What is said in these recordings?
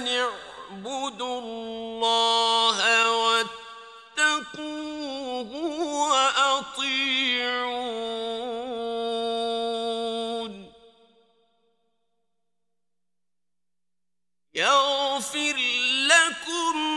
أن اعبدوا الله واتقوه وأطيعون. يغفر لكم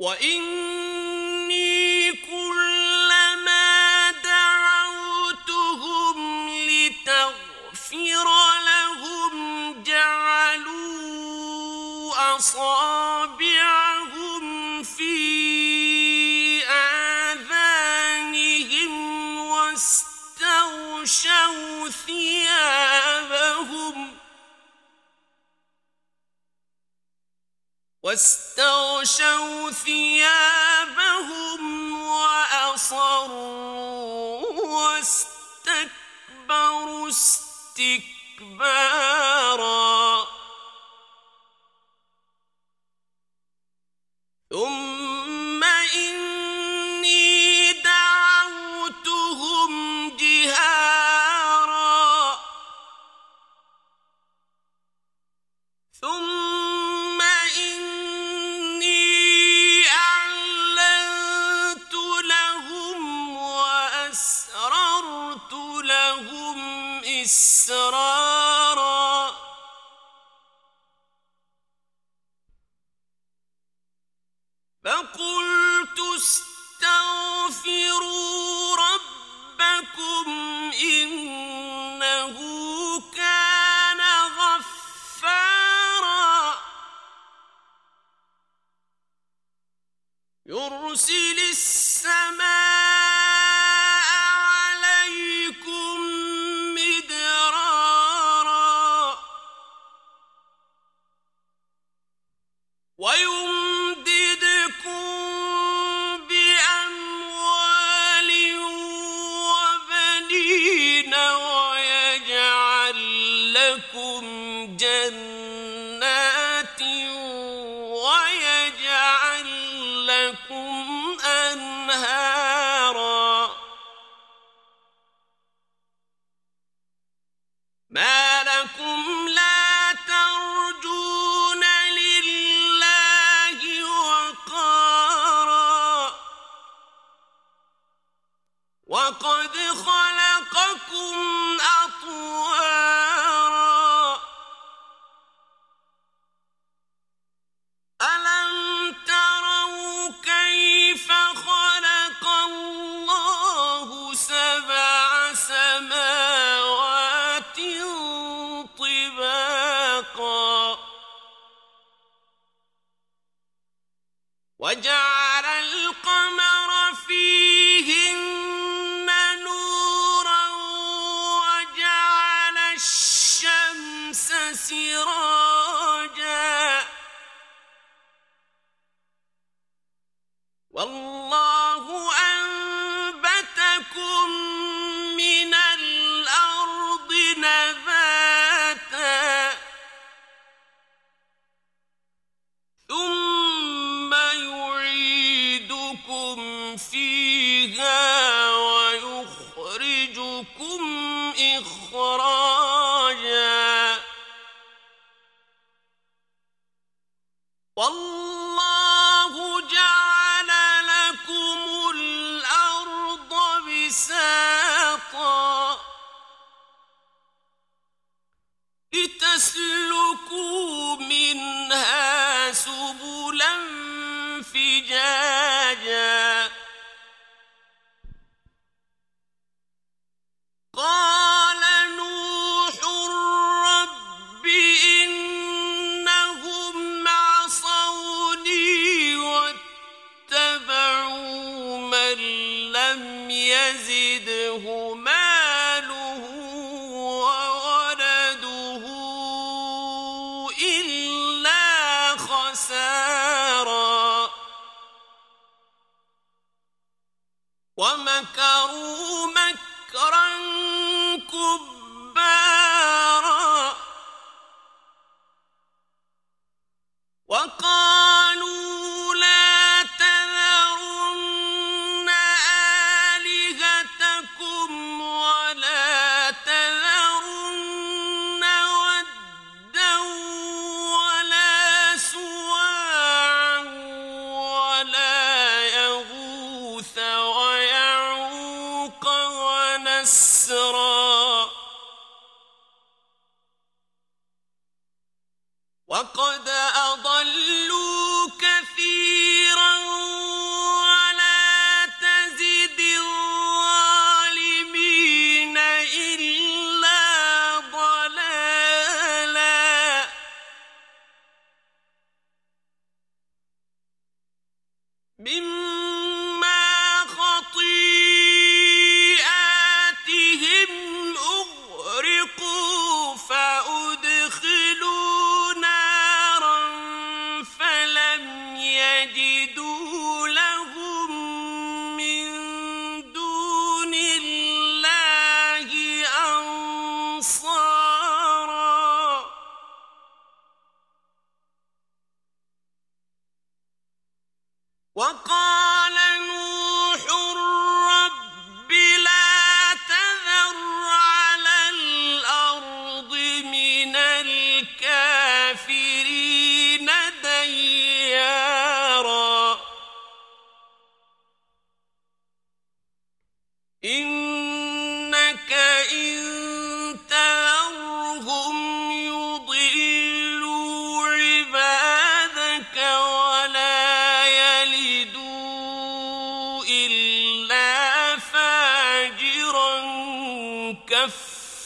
وإني كلما دعوتهم لتغفر لهم جعلوا أصابعهم في آذانهم واستغشوا ثيابهم واستغشوا وغشوا ثيابهم وأصروا واستكبروا استكبارا يرسل السماء أنهارا ما لكم لا ترجون لله وقارا. وقد خ وجعل القمر فيهن نورا وجعل الشمس سراجا فيها ويخرجكم إخراجا. والله جعل لكم الأرض بساطا لتسلكوا منها سبلا فجاجا.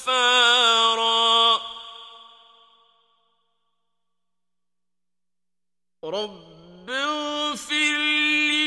كفارا. رب اغفر لي